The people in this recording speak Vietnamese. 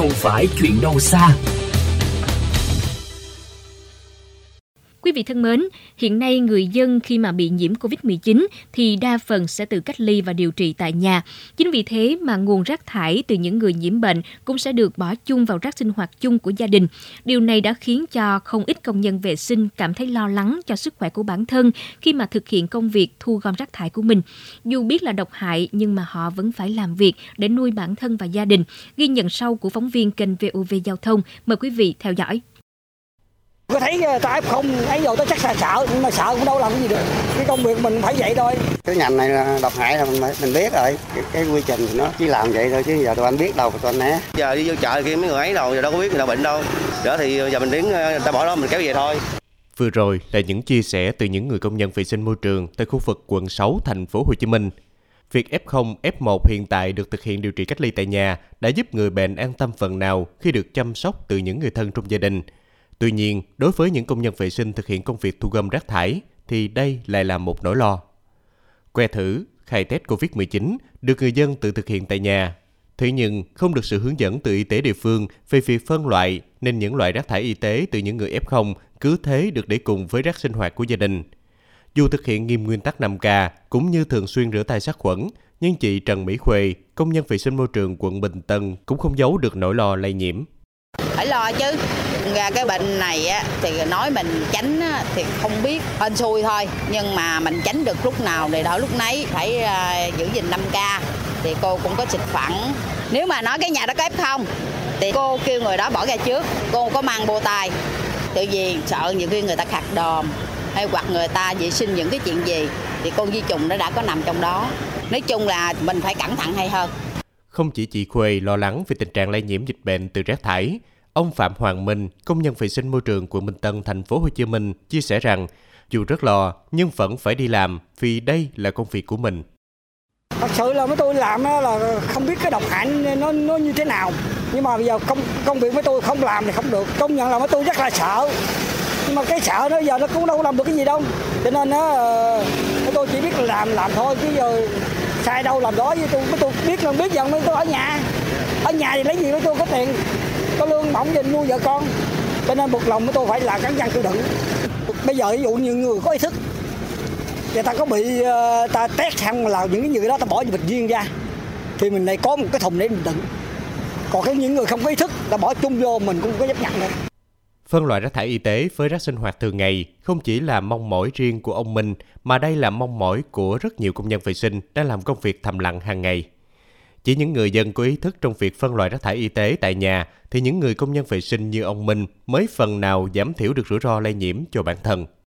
không phải chuyện đâu xa. Quý vị thân mến, hiện nay người dân khi mà bị nhiễm COVID-19 thì đa phần sẽ tự cách ly và điều trị tại nhà. Chính vì thế mà nguồn rác thải từ những người nhiễm bệnh cũng sẽ được bỏ chung vào rác sinh hoạt chung của gia đình. Điều này đã khiến cho không ít công nhân vệ sinh cảm thấy lo lắng cho sức khỏe của bản thân khi mà thực hiện công việc thu gom rác thải của mình. Dù biết là độc hại nhưng mà họ vẫn phải làm việc để nuôi bản thân và gia đình. Ghi nhận sau của phóng viên kênh VOV Giao thông. Mời quý vị theo dõi. Có thấy ờ, ta không ấy rồi tôi chắc là sợ nhưng mà sợ cũng đâu làm cái gì được. Cái công việc mình phải vậy thôi. Cái ngành này là độc hại là mình, mình biết rồi. Cái, cái quy trình thì nó chỉ làm vậy thôi chứ giờ tụi anh biết đâu tụi anh né. Giờ đi vô chợ kia mấy người ấy đâu giờ đâu có biết người ta bệnh đâu. Đó thì giờ mình đến người ta bỏ đó mình kéo về thôi. Vừa rồi là những chia sẻ từ những người công nhân vệ sinh môi trường tại khu vực quận 6 thành phố Hồ Chí Minh. Việc F0, F1 hiện tại được thực hiện điều trị cách ly tại nhà đã giúp người bệnh an tâm phần nào khi được chăm sóc từ những người thân trong gia đình – Tuy nhiên, đối với những công nhân vệ sinh thực hiện công việc thu gom rác thải thì đây lại là một nỗi lo. Que thử, khai test COVID-19 được người dân tự thực hiện tại nhà. Thế nhưng không được sự hướng dẫn từ y tế địa phương về việc phân loại nên những loại rác thải y tế từ những người F0 cứ thế được để cùng với rác sinh hoạt của gia đình. Dù thực hiện nghiêm nguyên tắc 5K cũng như thường xuyên rửa tay sát khuẩn, nhưng chị Trần Mỹ Khuê, công nhân vệ sinh môi trường quận Bình Tân cũng không giấu được nỗi lo lây nhiễm. Phải lo chứ, ra cái bệnh này á, thì nói mình tránh á, thì không biết hên xui thôi. Nhưng mà mình tránh được lúc nào thì đỡ lúc nấy phải uh, giữ gìn 5 k. Thì cô cũng có xịt phẳng. Nếu mà nói cái nhà đó có f không thì cô kêu người đó bỏ ra trước. Cô có mang bô tay tự vì sợ nhiều khi người ta khạc đòm hay hoặc người ta vệ sinh những cái chuyện gì thì con vi trùng nó đã có nằm trong đó. Nói chung là mình phải cẩn thận hay hơn. Không chỉ chị Khuê lo lắng về tình trạng lây nhiễm dịch bệnh từ rác thải Ông Phạm Hoàng Minh, công nhân vệ sinh môi trường quận Bình Tân, thành phố Hồ Chí Minh chia sẻ rằng dù rất lo nhưng vẫn phải đi làm vì đây là công việc của mình. Thật sự là mấy tôi làm là không biết cái độc hại nó nó như thế nào. Nhưng mà bây giờ công công việc với tôi không làm thì không được. Công nhận là mấy tôi rất là sợ. Nhưng mà cái sợ nó giờ nó cũng đâu có làm được cái gì đâu. Cho nên nó ờ, mấy tôi chỉ biết là làm làm thôi chứ giờ sai đâu làm đó với tôi mấy tôi biết là biết dần mấy tôi ở nhà. Ở nhà thì lấy gì mấy tôi có tiền có lương nuôi vợ con. Cho nên buộc lòng của tôi phải là cắn răng chịu đựng. Bây giờ ví dụ như người có ý thức, người ta có bị ờ, ta test xong là những cái người đó ta bỏ vào bịch riêng ra, thì mình này có một cái thùng để mình đựng. Còn cái những người không có ý thức, ta bỏ chung vô mình cũng có chấp nhận được. Phân loại rác thải y tế với rác sinh hoạt thường ngày không chỉ là mong mỏi riêng của ông Minh, mà đây là mong mỏi của rất nhiều công nhân vệ sinh đang làm công việc thầm lặng hàng ngày. Chỉ những người dân có ý thức trong việc phân loại rác thải y tế tại nhà thì những người công nhân vệ sinh như ông Minh mới phần nào giảm thiểu được rủi ro lây nhiễm cho bản thân.